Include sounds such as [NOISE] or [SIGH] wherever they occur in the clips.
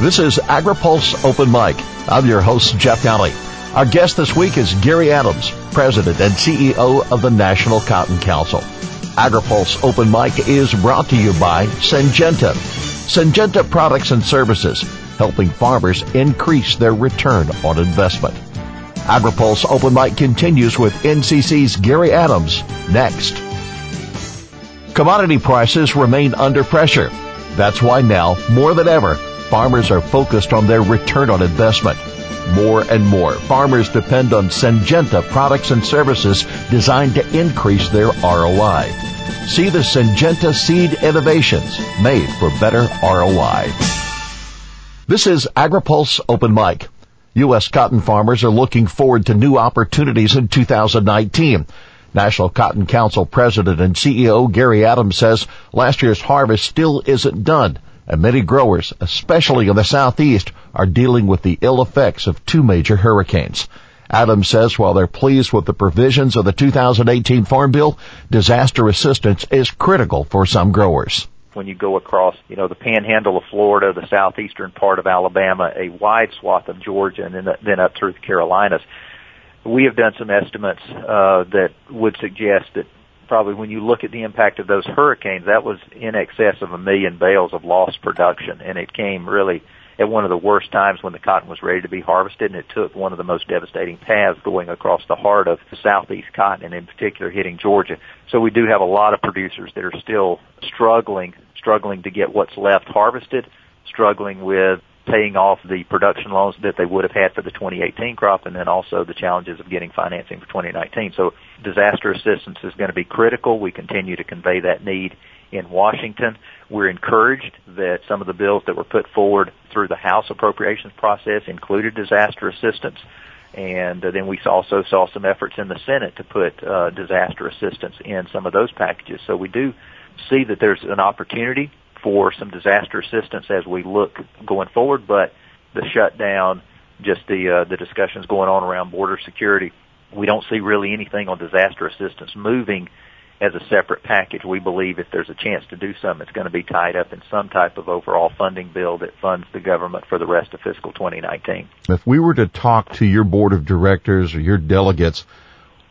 This is AgriPulse Open Mic. I'm your host, Jeff Nalley. Our guest this week is Gary Adams, President and CEO of the National Cotton Council. AgriPulse Open Mic is brought to you by Syngenta. Syngenta Products and Services, helping farmers increase their return on investment. AgriPulse Open Mic continues with NCC's Gary Adams next. Commodity prices remain under pressure. That's why now, more than ever, farmers are focused on their return on investment. More and more, farmers depend on Syngenta products and services designed to increase their ROI. See the Syngenta Seed Innovations made for better ROI. This is AgriPulse Open Mic. U.S. cotton farmers are looking forward to new opportunities in 2019. National Cotton Council President and CEO Gary Adams says last year's harvest still isn't done, and many growers, especially in the southeast, are dealing with the ill effects of two major hurricanes. Adams says while they're pleased with the provisions of the 2018 Farm Bill, disaster assistance is critical for some growers when you go across, you know, the panhandle of Florida, the southeastern part of Alabama, a wide swath of Georgia, and then, up through the Carolinas we have done some estimates uh, that would suggest that probably when you look at the impact of those hurricanes, that was in excess of a million bales of lost production, and it came really at one of the worst times when the cotton was ready to be harvested, and it took one of the most devastating paths going across the heart of the southeast cotton, and in particular hitting Georgia. So we do have a lot of producers that are still struggling, struggling to get what's left harvested, struggling with paying off the production loans that they would have had for the 2018 crop and then also the challenges of getting financing for 2019. So disaster assistance is going to be critical. We continue to convey that need in Washington. We're encouraged that some of the bills that were put forward through the House appropriations process included disaster assistance. And then we also saw some efforts in the Senate to put uh, disaster assistance in some of those packages. So we do see that there's an opportunity for some disaster assistance as we look going forward, but the shutdown, just the uh, the discussions going on around border security, we don't see really anything on disaster assistance moving as a separate package. We believe if there's a chance to do something, it's going to be tied up in some type of overall funding bill that funds the government for the rest of fiscal 2019. If we were to talk to your board of directors or your delegates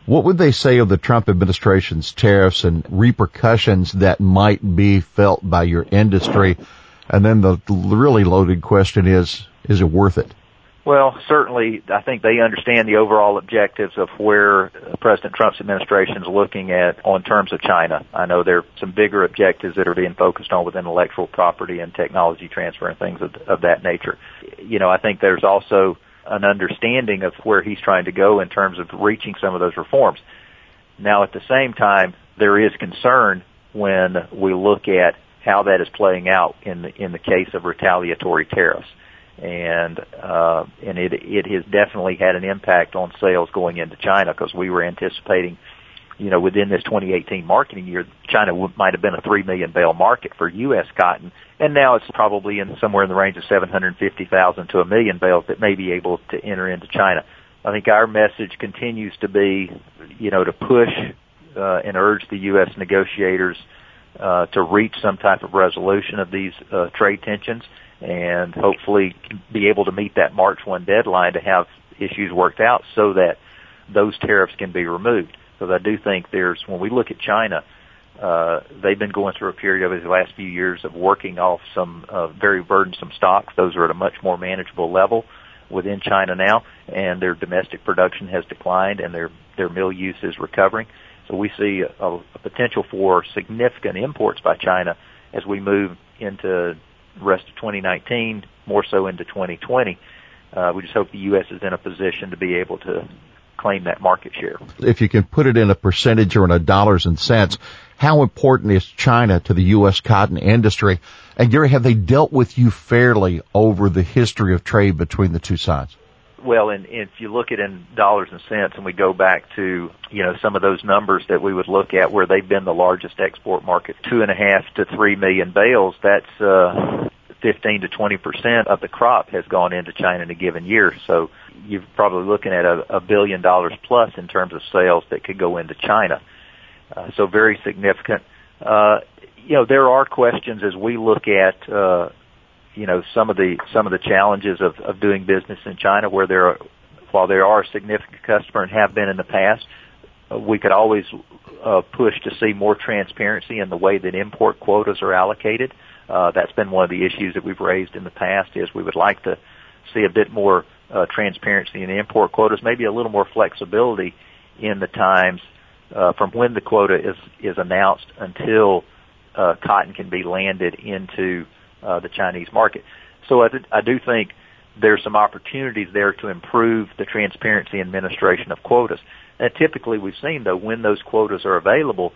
what would they say of the Trump administration's tariffs and repercussions that might be felt by your industry? And then the really loaded question is, is it worth it? Well, certainly, I think they understand the overall objectives of where President Trump's administration is looking at on terms of China. I know there are some bigger objectives that are being focused on with intellectual property and technology transfer and things of, of that nature. You know, I think there's also an understanding of where he's trying to go in terms of reaching some of those reforms. Now, at the same time, there is concern when we look at how that is playing out in the, in the case of retaliatory tariffs, and uh, and it it has definitely had an impact on sales going into China because we were anticipating you know, within this 2018 marketing year, China w- might have been a 3 million bale market for U.S. cotton, and now it's probably in somewhere in the range of 750,000 to a million bales that may be able to enter into China. I think our message continues to be, you know, to push uh, and urge the U.S. negotiators uh, to reach some type of resolution of these uh, trade tensions and hopefully be able to meet that March 1 deadline to have issues worked out so that those tariffs can be removed because I do think there's when we look at China, uh, they've been going through a period over the last few years of working off some uh, very burdensome stocks. Those are at a much more manageable level within China now, and their domestic production has declined, and their their mill use is recovering. So we see a, a potential for significant imports by China as we move into the rest of 2019, more so into 2020. Uh, we just hope the U.S. is in a position to be able to claim that market share. If you can put it in a percentage or in a dollars and cents, how important is China to the U.S. cotton industry? And Gary, have they dealt with you fairly over the history of trade between the two sides? Well, and if you look at in dollars and cents, and we go back to you know some of those numbers that we would look at where they've been the largest export market, two and a half to three million bales. That's uh, 15 to 20 percent of the crop has gone into China in a given year. So you're probably looking at a, a billion dollars plus in terms of sales that could go into China. Uh, so very significant. Uh, you know, there are questions as we look at uh, you know, some of the some of the challenges of, of doing business in China, where there are, while there are a significant customer and have been in the past, uh, we could always uh, push to see more transparency in the way that import quotas are allocated. Uh, that's been one of the issues that we've raised in the past. Is we would like to see a bit more uh, transparency in the import quotas, maybe a little more flexibility in the times uh, from when the quota is is announced until uh, cotton can be landed into uh, the Chinese market. So I, I do think there's some opportunities there to improve the transparency and administration of quotas. And typically we've seen though when those quotas are available,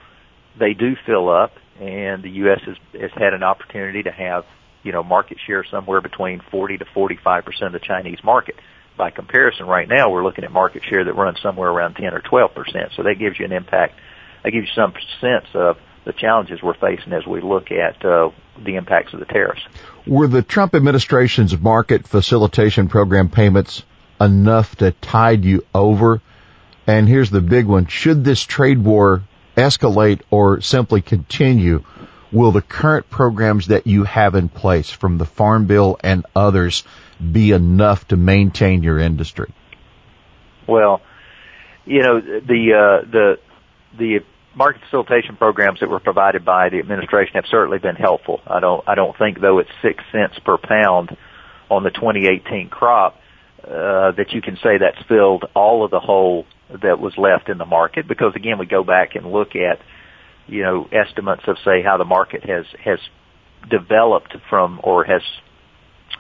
they do fill up and the U.S. has, has had an opportunity to have, you know, market share somewhere between 40 to 45% of the Chinese market. By comparison, right now we're looking at market share that runs somewhere around 10 or 12%. So that gives you an impact. That gives you some sense of the challenges we're facing as we look at uh, the impacts of the tariffs. Were the Trump administration's market facilitation program payments enough to tide you over? And here's the big one. Should this trade war escalate or simply continue, will the current programs that you have in place from the Farm Bill and others be enough to maintain your industry? Well, you know, the, uh, the, the market facilitation programs that were provided by the administration have certainly been helpful. I don't I don't think though it's six cents per pound on the 2018 crop uh, that you can say that's filled all of the hole that was left in the market because again we go back and look at you know estimates of say how the market has has developed from or has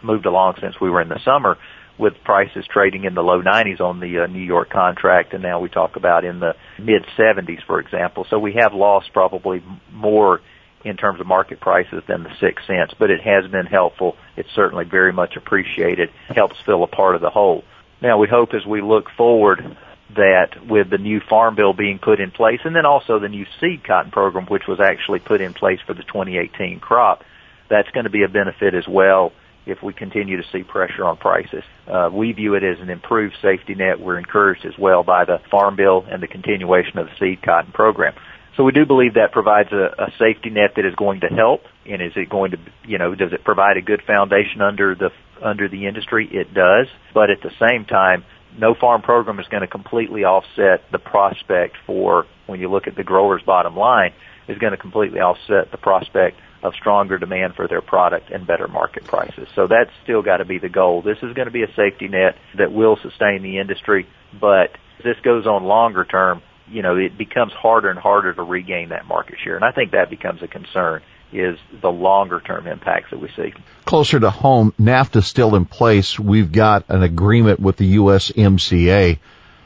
moved along since we were in the summer with prices trading in the low 90s on the uh, New York contract, and now we talk about in the mid 70s, for example. So we have lost probably more in terms of market prices than the six cents, but it has been helpful. It's certainly very much appreciated. Helps fill a part of the hole. Now we hope as we look forward that with the new farm bill being put in place and then also the new seed cotton program which was actually put in place for the 2018 crop, that's going to be a benefit as well if we continue to see pressure on prices. Uh, we view it as an improved safety net. We're encouraged as well by the Farm Bill and the continuation of the seed cotton program. So we do believe that provides a, a safety net that is going to help. And is it going to, you know, does it provide a good foundation under the under the industry? It does. But at the same time, no farm program is going to completely offset the prospect for when you look at the grower's bottom line is going to completely offset the prospect of stronger demand for their product and better market prices. So that's still got to be the goal. This is going to be a safety net that will sustain the industry, but this goes on longer term, you know, it becomes harder and harder to regain that market share. And I think that becomes a concern is the longer term impacts that we see. Closer to home, NAFTA still in place. We've got an agreement with the USMCA.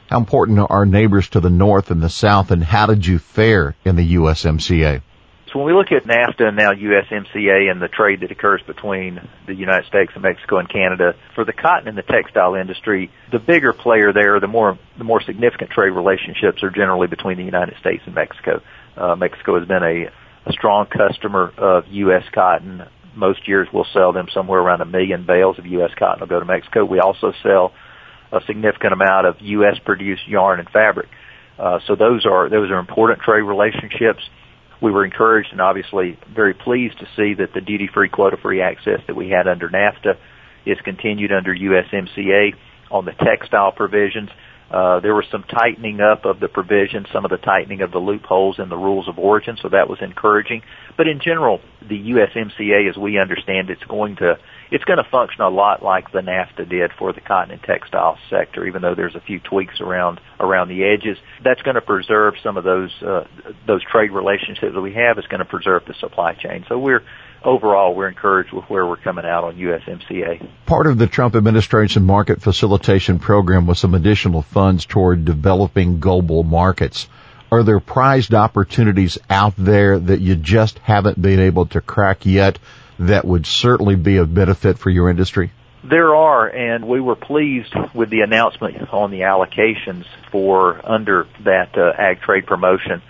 How important are neighbors to the north and the south and how did you fare in the USMCA? So when we look at NAFTA and now USMCA and the trade that occurs between the United States and Mexico and Canada, for the cotton and the textile industry, the bigger player there, the more the more significant trade relationships are generally between the United States and Mexico. Uh, Mexico has been a, a strong customer of U.S. cotton. Most years we'll sell them somewhere around a million bales of U.S. cotton will go to Mexico. We also sell a significant amount of U.S. produced yarn and fabric. Uh, so those are those are important trade relationships we were encouraged and obviously very pleased to see that the duty-free, quota-free access that we had under NAFTA is continued under USMCA on the textile provisions. Uh, there was some tightening up of the provisions, some of the tightening of the loopholes in the rules of origin, so that was encouraging. But in general, the USMCA, as we understand, it's going to it's going to function a lot like the NAFTA did for the cotton and textile sector, even though there's a few tweaks around around the edges. That's going to preserve some of those uh, those trade relationships that we have. It's going to preserve the supply chain. So we're overall, we're encouraged with where we're coming out on USMCA. Part of the Trump administration market facilitation program was some additional funds toward developing global markets. Are there prized opportunities out there that you just haven't been able to crack yet that would certainly be a benefit for your industry? There are, and we were pleased with the announcement on the allocations for under that uh, ag trade promotion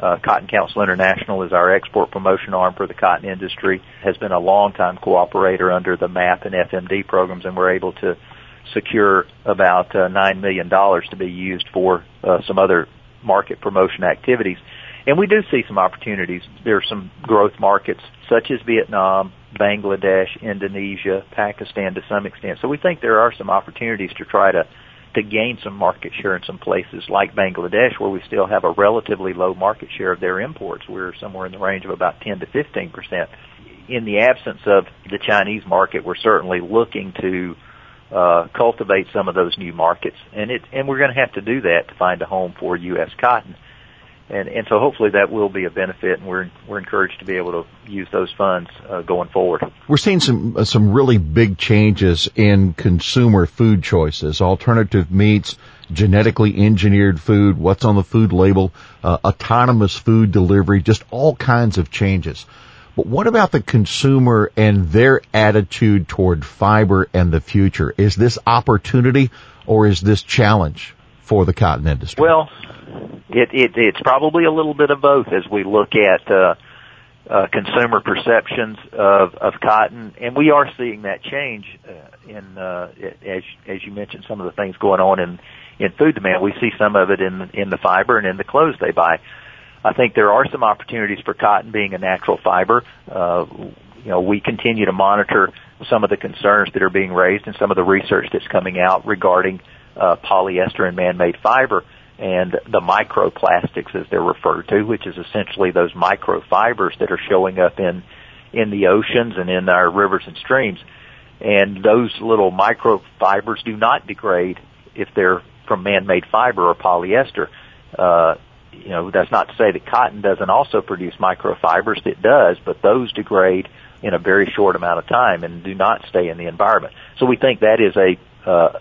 uh, Cotton Council International is our export promotion arm for the cotton industry, has been a long-time cooperator under the MAP and FMD programs, and we're able to secure about uh, $9 million to be used for uh, some other market promotion activities. And we do see some opportunities. There are some growth markets such as Vietnam, Bangladesh, Indonesia, Pakistan to some extent. So we think there are some opportunities to try to to gain some market share in some places like Bangladesh where we still have a relatively low market share of their imports. We're somewhere in the range of about 10 to 15 percent. In the absence of the Chinese market, we're certainly looking to uh, cultivate some of those new markets, and it and we're going to have to do that to find a home for U.S. cotton and and so hopefully that will be a benefit, and we're we're encouraged to be able to use those funds uh, going forward. We're seeing some uh, some really big changes in consumer food choices, alternative meats, genetically engineered food, what's on the food label, uh, autonomous food delivery, just all kinds of changes. But what about the consumer and their attitude toward fiber and the future? Is this opportunity or is this challenge for the cotton industry? Well, it, it it's probably a little bit of both as we look at uh, uh, consumer perceptions of of cotton, and we are seeing that change uh, in uh, as as you mentioned some of the things going on in in food demand. We see some of it in in the fiber and in the clothes they buy. I think there are some opportunities for cotton being a natural fiber. Uh, you know, we continue to monitor some of the concerns that are being raised and some of the research that's coming out regarding uh, polyester and man-made fiber and the microplastics as they're referred to, which is essentially those microfibers that are showing up in in the oceans and in our rivers and streams. And those little microfibers do not degrade if they're from man-made fiber or polyester. Uh, you know, that's not to say that cotton doesn't also produce microfibers. It does, but those degrade in a very short amount of time and do not stay in the environment. So we think that is a uh,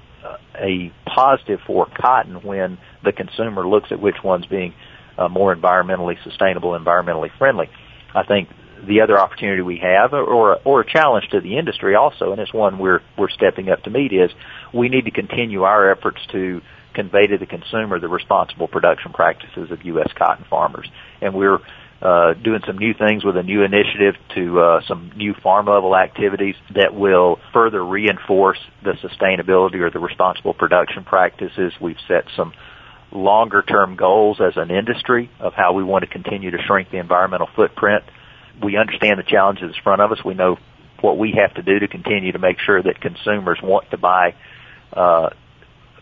a positive for cotton when the consumer looks at which one's being uh, more environmentally sustainable, environmentally friendly. I think the other opportunity we have, or or a challenge to the industry also, and it's one we're we're stepping up to meet, is we need to continue our efforts to convey to the consumer the responsible production practices of U.S. cotton farmers, and we're uh, doing some new things with a new initiative to uh, some new farm level activities that will further reinforce the sustainability or the responsible production practices. We've set some longer term goals as an industry of how we want to continue to shrink the environmental footprint. We understand the challenges in front of us. We know what we have to do to continue to make sure that consumers want to buy uh,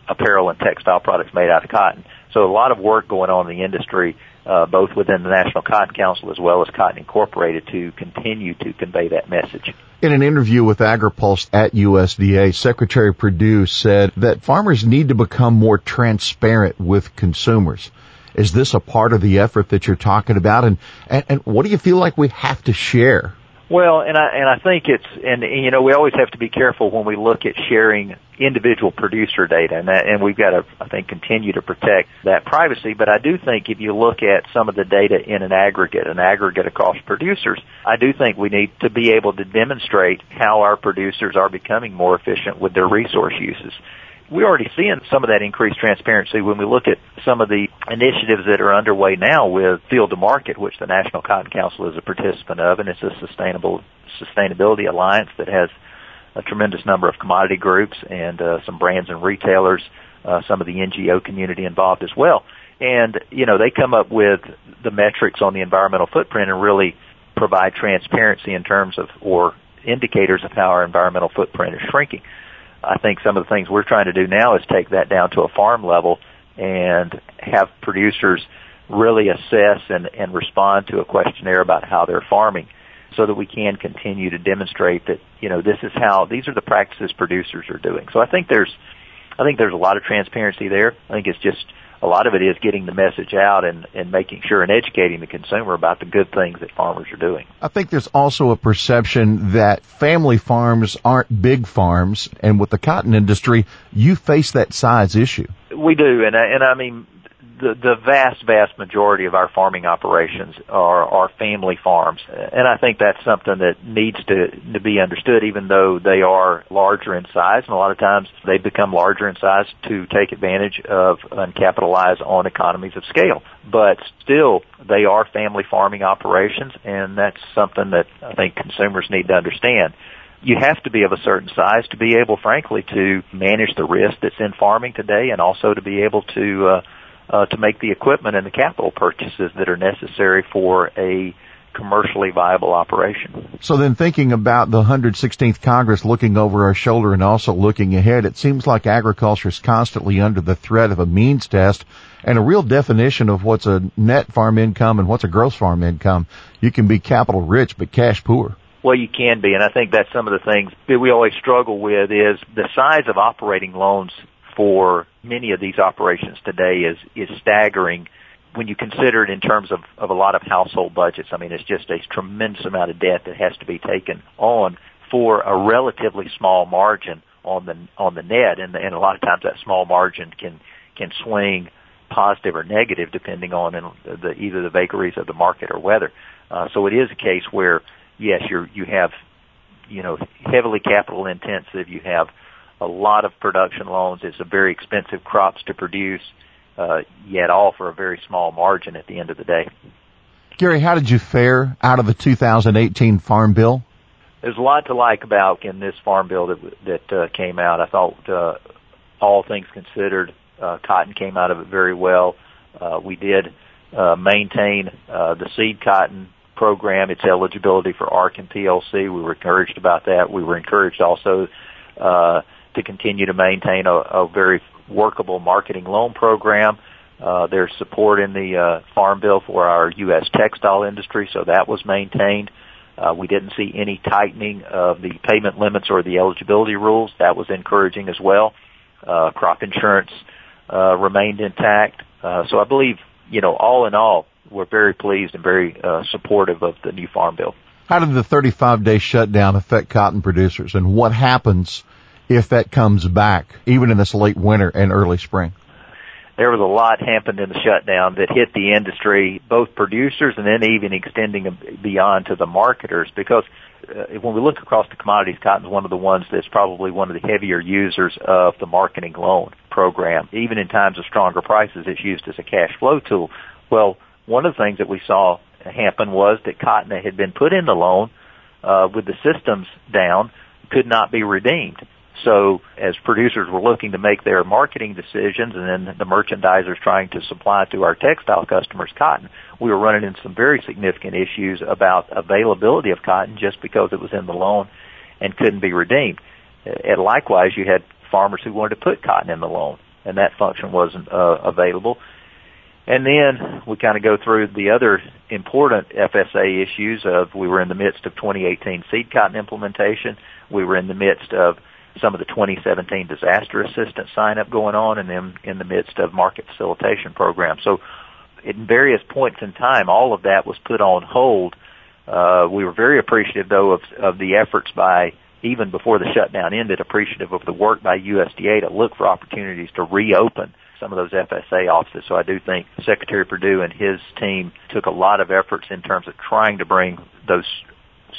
apparel and textile products made out of cotton. So a lot of work going on in the industry uh, both within the National Cotton Council as well as Cotton Incorporated to continue to convey that message. In an interview with AgriPulse at USDA, Secretary Perdue said that farmers need to become more transparent with consumers. Is this a part of the effort that you're talking about? And, and, and what do you feel like we have to share well, and I and I think it's and you know we always have to be careful when we look at sharing individual producer data, and that, and we've got to I think continue to protect that privacy. But I do think if you look at some of the data in an aggregate, an aggregate across producers, I do think we need to be able to demonstrate how our producers are becoming more efficient with their resource uses we're already seeing some of that increased transparency when we look at some of the initiatives that are underway now with Field to Market, which the National Cotton Council is a participant of, and it's a sustainable sustainability alliance that has a tremendous number of commodity groups and uh, some brands and retailers, uh, some of the NGO community involved as well. And you know they come up with the metrics on the environmental footprint and really provide transparency in terms of or indicators of how our environmental footprint is shrinking. I think some of the things we're trying to do now is take that down to a farm level and have producers really assess and, and respond to a questionnaire about how they're farming so that we can continue to demonstrate that, you know, this is how, these are the practices producers are doing. So I think there's, I think there's a lot of transparency there. I think it's just a lot of it is getting the message out and, and making sure and educating the consumer about the good things that farmers are doing. I think there's also a perception that family farms aren't big farms, and with the cotton industry, you face that size issue. We do, and and I mean the the vast vast majority of our farming operations are are family farms. And I think that's something that needs to to be understood even though they are larger in size. And a lot of times they become larger in size to take advantage of and capitalize on economies of scale. But still they are family farming operations and that's something that I think consumers need to understand. You have to be of a certain size to be able, frankly, to manage the risk that's in farming today, and also to be able to uh, uh, to make the equipment and the capital purchases that are necessary for a commercially viable operation. So then thinking about the 116th Congress looking over our shoulder and also looking ahead, it seems like agriculture is constantly under the threat of a means test and a real definition of what's a net farm income and what's a gross farm income. You can be capital rich but cash poor. Well, you can be, and I think that's some of the things that we always struggle with is the size of operating loans for many of these operations today is is staggering when you consider it in terms of, of a lot of household budgets, I mean, it's just a tremendous amount of debt that has to be taken on for a relatively small margin on the on the net, and, and a lot of times that small margin can can swing positive or negative depending on the, either the vagaries of the market or weather. Uh, so it is a case where yes, you're, you have you know heavily capital intensive, you have a lot of production loans. It's a very expensive crops to produce uh, yet all for a very small margin at the end of the day. Gary, how did you fare out of the 2018 Farm Bill? There's a lot to like about in this Farm Bill that that uh, came out. I thought, uh, all things considered, uh, cotton came out of it very well. Uh, we did uh, maintain uh, the seed cotton program, its eligibility for ARC and PLC. We were encouraged about that. We were encouraged also uh, to continue to maintain a, a very workable marketing loan program. Uh, there's support in the uh, farm bill for our U.S. textile industry, so that was maintained. Uh, we didn't see any tightening of the payment limits or the eligibility rules. That was encouraging as well. Uh, crop insurance uh, remained intact. Uh, so I believe, you know, all in all, we're very pleased and very uh, supportive of the new farm bill. How did the 35 day shutdown affect cotton producers and what happens if that comes back, even in this late winter and early spring? There was a lot happened in the shutdown that hit the industry, both producers and then even extending beyond to the marketers because uh, when we look across the commodities, cotton is one of the ones that's probably one of the heavier users of the marketing loan program. Even in times of stronger prices, it's used as a cash flow tool. Well, one of the things that we saw happen was that cotton that had been put in the loan uh, with the systems down could not be redeemed. So as producers were looking to make their marketing decisions and then the merchandisers trying to supply to our textile customers cotton, we were running into some very significant issues about availability of cotton just because it was in the loan and couldn't be redeemed. And likewise, you had farmers who wanted to put cotton in the loan and that function wasn't uh, available. And then we kind of go through the other important FSA issues of we were in the midst of 2018 seed cotton implementation. We were in the midst of some of the 2017 disaster assistance sign up going on and then in the midst of market facilitation programs. So in various points in time, all of that was put on hold. Uh, we were very appreciative though of, of the efforts by even before the shutdown ended, appreciative of the work by USDA to look for opportunities to reopen some of those FSA offices. So I do think Secretary Perdue and his team took a lot of efforts in terms of trying to bring those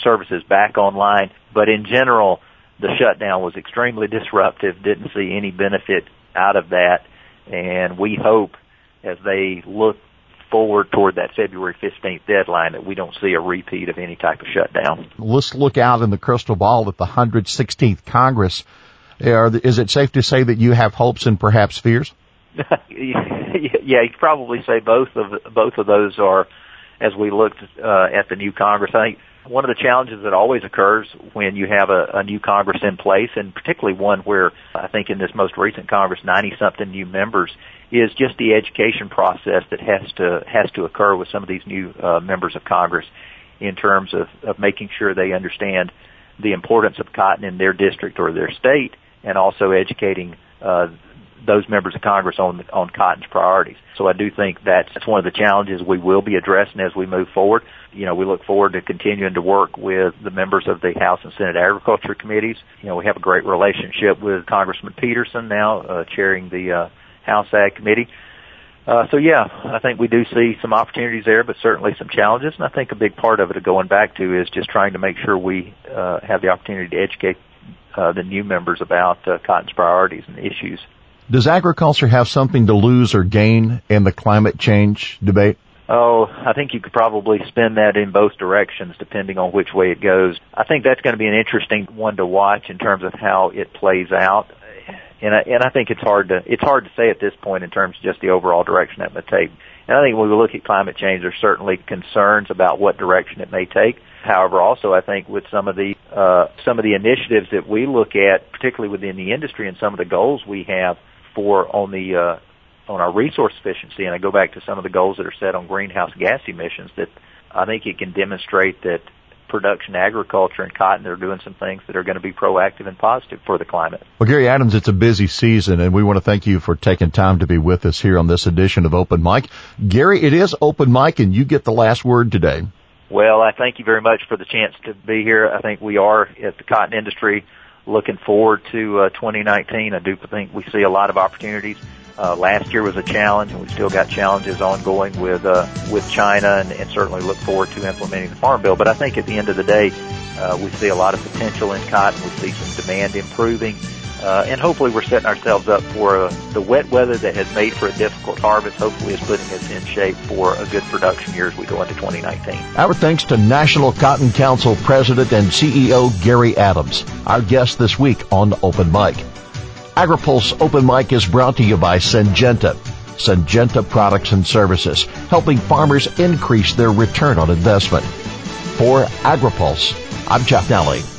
services back online. But in general, the shutdown was extremely disruptive, didn't see any benefit out of that, and we hope as they look forward toward that February 15th deadline that we don't see a repeat of any type of shutdown. Let's look out in the crystal ball at the 116th Congress. Is it safe to say that you have hopes and perhaps fears? [LAUGHS] yeah, you probably say both of both of those are as we looked uh, at the new Congress. I think one of the challenges that always occurs when you have a, a new Congress in place, and particularly one where I think in this most recent Congress, 90 something new members, is just the education process that has to has to occur with some of these new uh, members of Congress in terms of, of making sure they understand the importance of cotton in their district or their state, and also educating uh, those members of Congress on on cotton's priorities. So I do think that's, that's one of the challenges we will be addressing as we move forward. You know, we look forward to continuing to work with the members of the House and Senate Agriculture committees. You know, we have a great relationship with Congressman Peterson now, uh, chairing the uh, House Ag Committee. Uh, so yeah, I think we do see some opportunities there, but certainly some challenges. And I think a big part of it, going back to, is just trying to make sure we uh, have the opportunity to educate uh, the new members about uh, cotton's priorities and issues. Does agriculture have something to lose or gain in the climate change debate? Oh, I think you could probably spin that in both directions depending on which way it goes. I think that's going to be an interesting one to watch in terms of how it plays out. And I, and I think it's hard to it's hard to say at this point in terms of just the overall direction that may take. And I think when we look at climate change, there's certainly concerns about what direction it may take. However, also I think with some of the uh, some of the initiatives that we look at, particularly within the industry, and some of the goals we have for on the uh, on our resource efficiency, and I go back to some of the goals that are set on greenhouse gas emissions, that I think it can demonstrate that production agriculture and cotton, they're doing some things that are going to be proactive and positive for the climate. Well, Gary Adams, it's a busy season and we want to thank you for taking time to be with us here on this edition of Open Mic. Gary, it is Open Mic and you get the last word today. Well, I thank you very much for the chance to be here. I think we are at the cotton industry looking forward to uh, 2019. I do think we see a lot of opportunities. Uh, last year was a challenge, and we've still got challenges ongoing with uh, with China, and, and certainly look forward to implementing the Farm Bill. But I think at the end of the day, uh, we see a lot of potential in cotton. We see some demand improving. Uh, and hopefully we're setting ourselves up for uh, the wet weather that has made for a difficult harvest. Hopefully is putting us in shape for a good production year as we go into 2019. Our thanks to National Cotton Council President and CEO Gary Adams, our guest this week on Open Mic. AgriPulse Open Mic is brought to you by Syngenta. Syngenta Products and Services, helping farmers increase their return on investment. For AgriPulse, I'm Jeff Nalley.